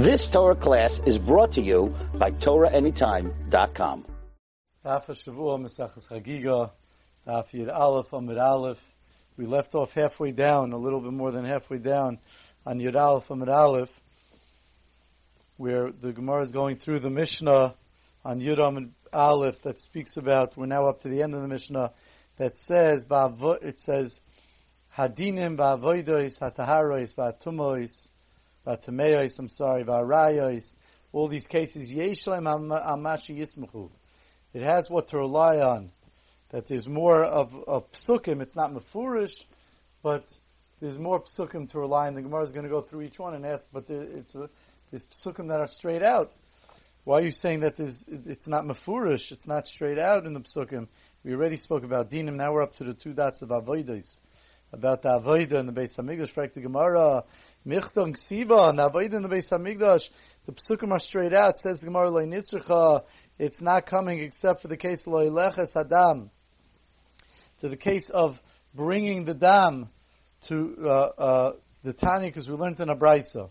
This Torah class is brought to you by TorahAnytime.com. We left off halfway down, a little bit more than halfway down, on Yid Aleph Amid Aleph, where the Gemara is going through the Mishnah on Yud Amid Aleph that speaks about. We're now up to the end of the Mishnah that says it says Hadinim ba'avoidois hataharois ba'tumois ba'tameois. I'm sorry ba'arayos. All these cases yeshlem amashi yismachu. It has what to rely on. That there's more of, of psukim. It's not mafurish, but there's more psukim to rely on. The Gemara is going to go through each one and ask, but there, it's a, there's psukim that are straight out. Why are you saying that there's, it's not mafurish? It's not straight out in the psukim. We already spoke about dinim. Now we're up to the two dots of avodas. About the avodah in the Beis Hamikdash. Back to Gemara. Michton ksiva the avodah in the Beis Hamikdash. The psukim are straight out. Says Gemara leinitzricha. It's not coming except for the case of loileches adam. To the case of bringing the dam to uh, uh, the Tanya, because we learned in a brisa.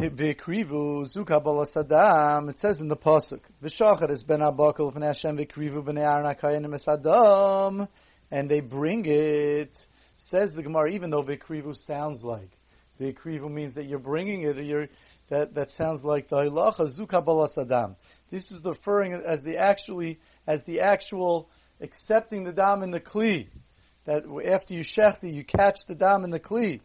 V'krivu zukabala sadam. It says in the pasuk, "V'shachar is ben abakol v'nei Hashem v'krivu b'nei Aaron hakayanim esadam," and they bring it. Says the Gemara, even though v'krivu sounds like v'krivu means that you're bringing it, you're, that that sounds like the halacha zukabala sadam. This is referring as the actually as the actual accepting the dam in the kli. That after you shechti, you catch the dam in the kli.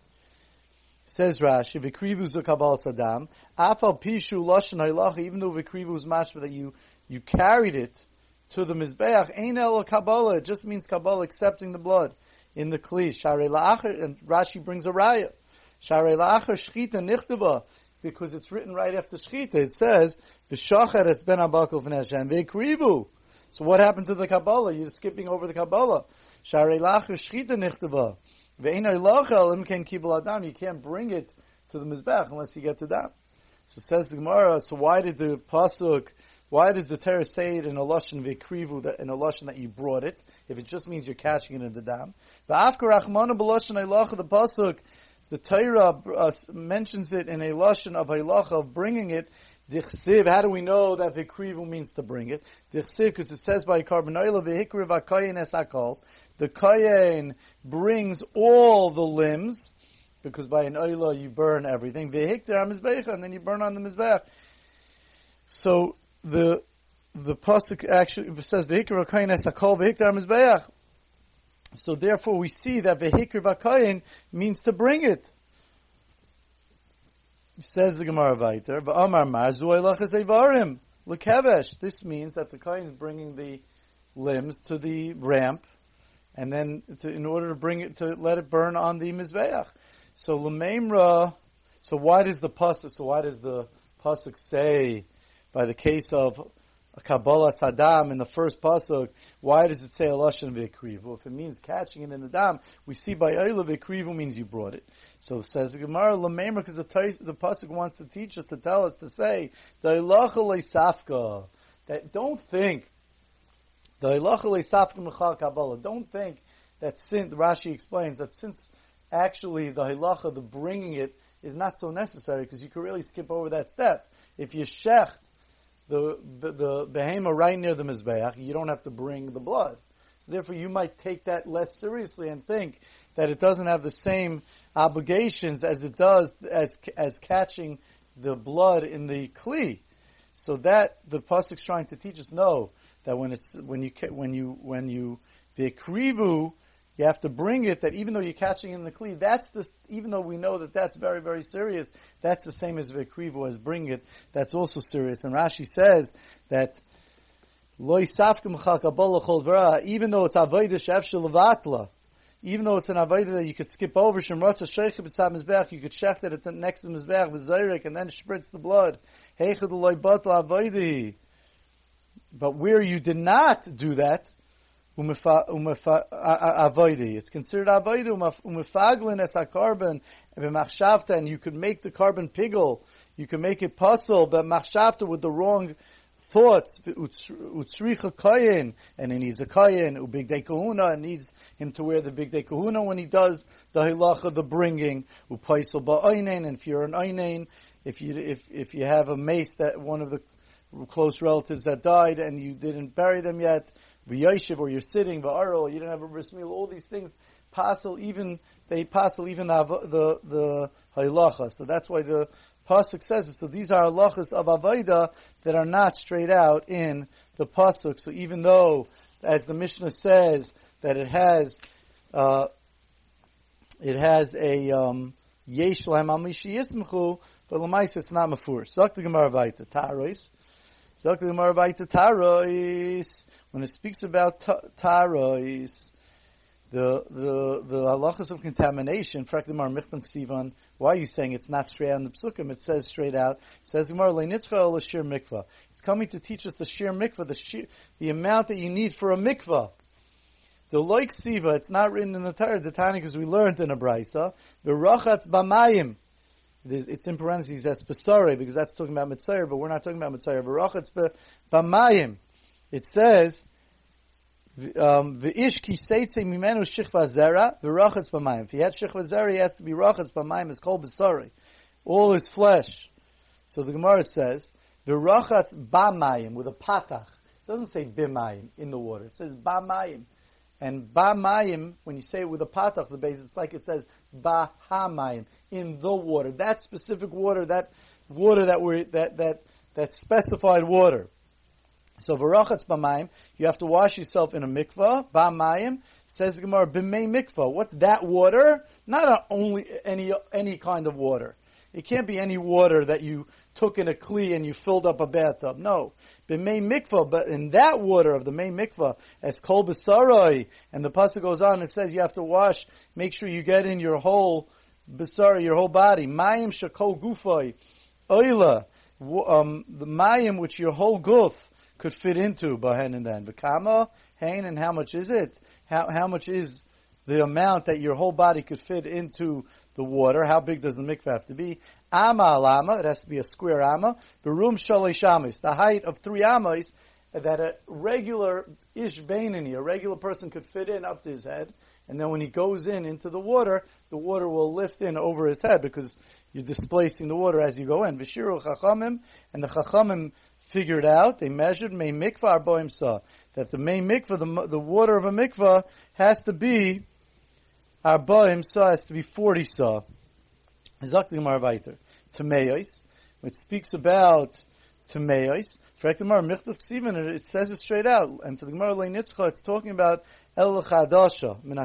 Says Rashi, "V'krivu kabal sadam." Afal pishu lashon halacha. Even though v'krivu is mashma that you you carried it to the mizbeach, ein el kabbalah. It just means kabbalah accepting the blood in the kli. Sharei la'acher, and Rashi brings a raya. Sharei la'acher shchita nichtava. Because it's written right after shchita. It says, "V'shachet es ben abakol v'neshem v'krivu." So what happened to the kabbalah? You're skipping over the kabbalah. Sharei la'acher shchita nichtava. You can't bring it to the Mizbech unless you get to that. So says the Gemara, so why did the Pasuk, why does the Torah say it in a Lashon Vikrivu, that in a Lashon that you brought it, if it just means you're catching it in the dam? The the Pasuk, the Torah uh, mentions it in a Lashon of Halacha of bringing it, Dichsiv, how do we know that Vikrivu means to bring it? Dichsiv, because it says by korban oil, Vihikriv Akayin Esakol, the kayin brings all the limbs, because by an oila you burn everything. Vehikter and then you burn on the mizbech. So the the pasuk actually says vehikter kayin esakol vehikter mizbech. So therefore we see that vehikter vakayin means to bring it. Says the Gemara Vayter, "V'amar mar zu evarim lekevesh." This means that the kayin is bringing the limbs to the ramp and then to, in order to bring it to let it burn on the mizbeach. So lememra. So why does the pasuk? So why does the pasuk say by the case of Kabbalah Saddam in the first pasuk? Why does it say Elashon v'ekrivu? If it means catching it in the dam, we see by Eila v'ekrivu means you brought it. So it says the Gemara lememra because the the pasuk wants to teach us to tell us to say safka that don't think safka Kabbalah. don't think that since, Rashi explains that since actually the halacha, the bringing it, is not so necessary because you could really skip over that step. If you shecht the, the, behema right near the mizbeach, you don't have to bring the blood. So therefore you might take that less seriously and think that it doesn't have the same obligations as it does as, as catching the blood in the kli. So that the pasuk's trying to teach us, no, that when it's when you when you when you the krivu, you have to bring it. That even though you're catching in the kli, that's the even though we know that that's very very serious. That's the same as vikrivu as bring it. That's also serious. And Rashi says that. Even though it's avodah shefshel even though it's an avodah that you could skip over, shemrotza sheikh b'tzad mizbech, you could shecht it next to the mizbech with zayrik and then spritz the blood. Heichad loy batla avodah. But where you did not do that, It's considered. Umefaglin as a korban and you could make the korban piggle. You can make it puzzle, but machshavta with the wrong thoughts, utzricha kayin, and he needs a kayin, ubig and needs him to wear the big de kahuna when he does the hilacha, the bringing, and if you're an aynein, if you, if, if you have a mace that one of the close relatives that died and you didn't bury them yet, v'yoshiv, or you're sitting, v'arol, you don't have a bris all these things, pasul, even, they pasul, even the, the, the So that's why the Pasuk says it. So these are halachas of Avaida that are not straight out in the Pasuk. So even though, as the Mishnah says, that it has, uh, it has a, um, yesh lahem amishi yismchu, but lemais it's not mafur. Zok the Gemara Vaita, Tarois. Gemara Tarois. When it speaks about Tarois, the the the halachas of contamination. Why are you saying it's not straight out in the psukim? It says straight out. It says shir mikvah. It's coming to teach us the shir mikvah, the shir, the amount that you need for a mikvah. The loik siva. It's not written in the Torah, the Tanya, because we learned in a brisa. The rachatz bamayim. It's in parentheses that's besare because that's talking about mitzayir, but we're not talking about mitzayir. V'rachatz bamayim. It says um, V'ish ki seitze mimenu shichva zera v'rachatz b'mayim. If he had shichva zera, he has to be rachatz b'mayim. It's called b'sari. All his flesh. So the Gemara says, v'rachatz b'mayim, with a patach. It doesn't say b'mayim, in the water. It says b'mayim. And b'mayim, when you say it with a patach, the base, it's like it says b'hamayim, in the water. That specific water, that water that we that, that, that specified water. So varachatz b'mayim, you have to wash yourself in a mikvah. B'mayim says Gemara b'may mikvah. What's that water? Not only any any kind of water. It can't be any water that you took in a kli and you filled up a bathtub. No, b'may mikvah. But in that water of the may mikvah, as kol b'sarai, and the pasuk goes on and says you have to wash. Make sure you get in your whole b'sarai, your whole body. Mayim shakol gufay, oila. Um, the mayim which your whole guf could fit into Bahen and then. Bakama, Hain, and how much is it? How, how much is the amount that your whole body could fit into the water? How big does the mikveh have to be? Ama alama, it has to be a square ama. Berum shalish amis, the height of three amas that a regular ish a regular person could fit in up to his head. And then when he goes in into the water, the water will lift in over his head because you're displacing the water as you go in. Vishiru chachamim, and the chachamim figured out, they measured may mikvah arboim saw, that the main mikvah, the, the water of a mikvah, has to be arboim saw, has to be 40 saw. Zakti Gemara weiter. Tameos, which speaks about Tameos. For Gemara, Michtav Ksivan, it says it straight out. And for the Gemara Leinitzcha, it's talking about El Chadasha, Min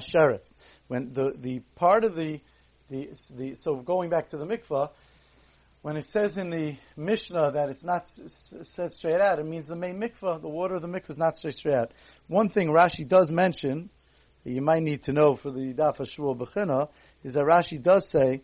When the, the part of the, the, the, so going back to the mikvah, when it says in the Mishnah that it's not said straight out, it means the main mikvah, the water of the mikvah is not straight straight out. One thing Rashi does mention that you might need to know for the Daf Shmuel Bechina is that Rashi does say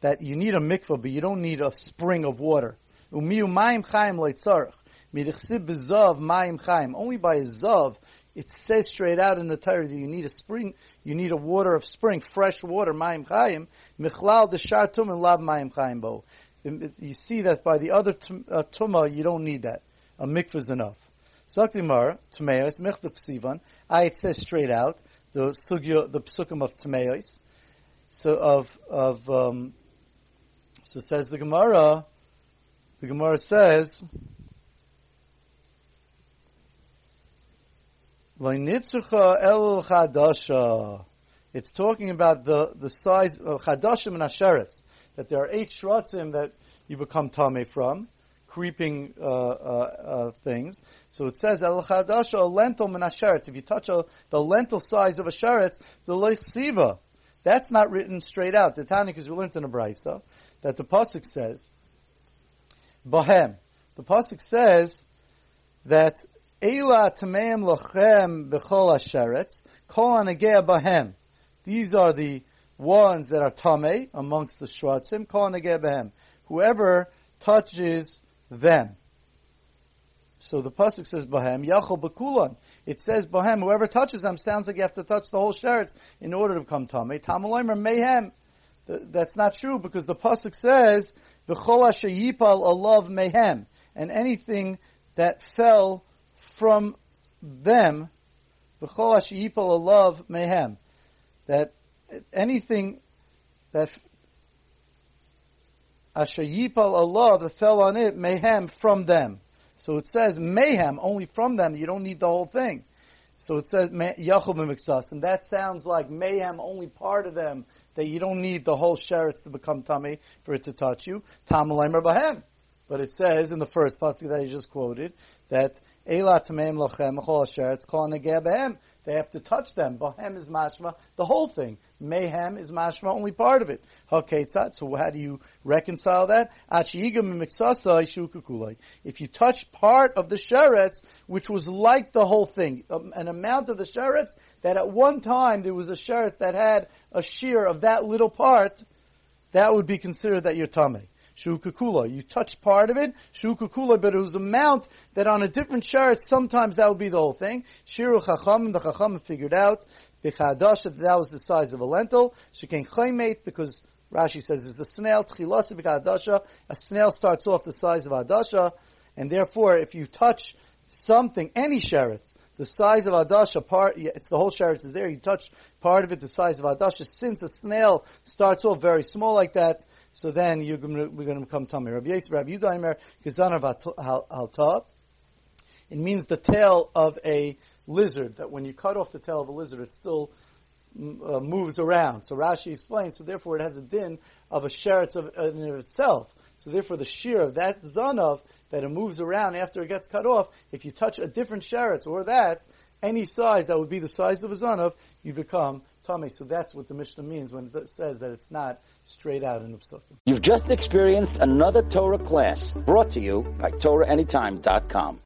that you need a mikvah, but you don't need a spring of water. Umiu mayim chaim leitzarech. Midichsib bezav mayim chaim. Only by a zav, it says straight out in the Torah that you need a spring, you need a water of spring, fresh water, mayim chaim. Michlal the tum and lav mayim chaim bo you see that by the other uh, tuma, you don't need that. A mikvah is enough. Saktimar, Tumeos, Mechtuk Sivan, I it says straight out, the sugya, the psukim of Tumeos, so of, of, um, so says the Gemara, the Gemara says. It's talking about the, the size of chadashim and asheretz that there are eight shratzim that you become tame from, creeping uh, uh, uh, things. So it says el chadasha a lentil min If you touch a, the lentil size of a sheretz, the siva. That's not written straight out. The Tanic is learned in a brisa that the pasuk says, Bahem. The pasuk says that Ela tameim lochem bechol asheretz kol anagea bahem. These are the ones that are tame amongst the shratzim, kol behem. Whoever touches them. So the pasuk says bahem yachol bekulan. It says bahem. Whoever touches them sounds like you have to touch the whole sheretz in order to become tame. Tamaloimer mehem. That's not true because the pasuk says v'chol yipal alav mehem, and anything that fell from them, v'chol ashiyipal love mehem, that anything that ashayipal Allah that fell on it mehem from them. So it says mayhem only from them. You don't need the whole thing. So it says Yachum and that sounds like mayhem, only part of them, that you don't need the whole sheretz to become tummy for it to touch you. Tamalaim bahem. But it says in the first pasuk that you just quoted that lochem kol behem. They have to touch them. Bahem is mashma, the whole thing. Mayhem is mashma, only part of it. Haketzat. So how do you reconcile that? If you touch part of the sheretz, which was like the whole thing, um, an amount of the sheretz that at one time there was a sheretz that had a shear of that little part, that would be considered that you're tummy. Shukakula. You touch part of it, Shukakula, but it was a mount that on a different sheretz, sometimes that would be the whole thing. Shiru Chacham, the Chacham figured out, Bichadasha, that that was the size of a lentil. Shekain Chaymate, because Rashi says it's a snail, Tchilasa Bichadasha, a snail starts off the size of Adasha, and therefore if you touch something, any sheretz, the size of Adasha, part, it's the whole sheretz is there, you touch part of it the size of Adasha, since a snail starts off very small like that, so then you're to, we're going to become tummy. Rabbi Yisrael, Rabbi Yudaimer, Gizanav Halta. It means the tail of a lizard, that when you cut off the tail of a lizard, it still uh, moves around. So Rashi explains, so therefore it has a din of a sheretz of, in of itself. So therefore the shear of that zanav, that it moves around after it gets cut off, if you touch a different sheretz or that, any size that would be the size of a zanav, you become tummy. So that's what the Mishnah means when it says that it's not straight out in the psukim. You've just experienced another Torah class brought to you by TorahAnytime.com.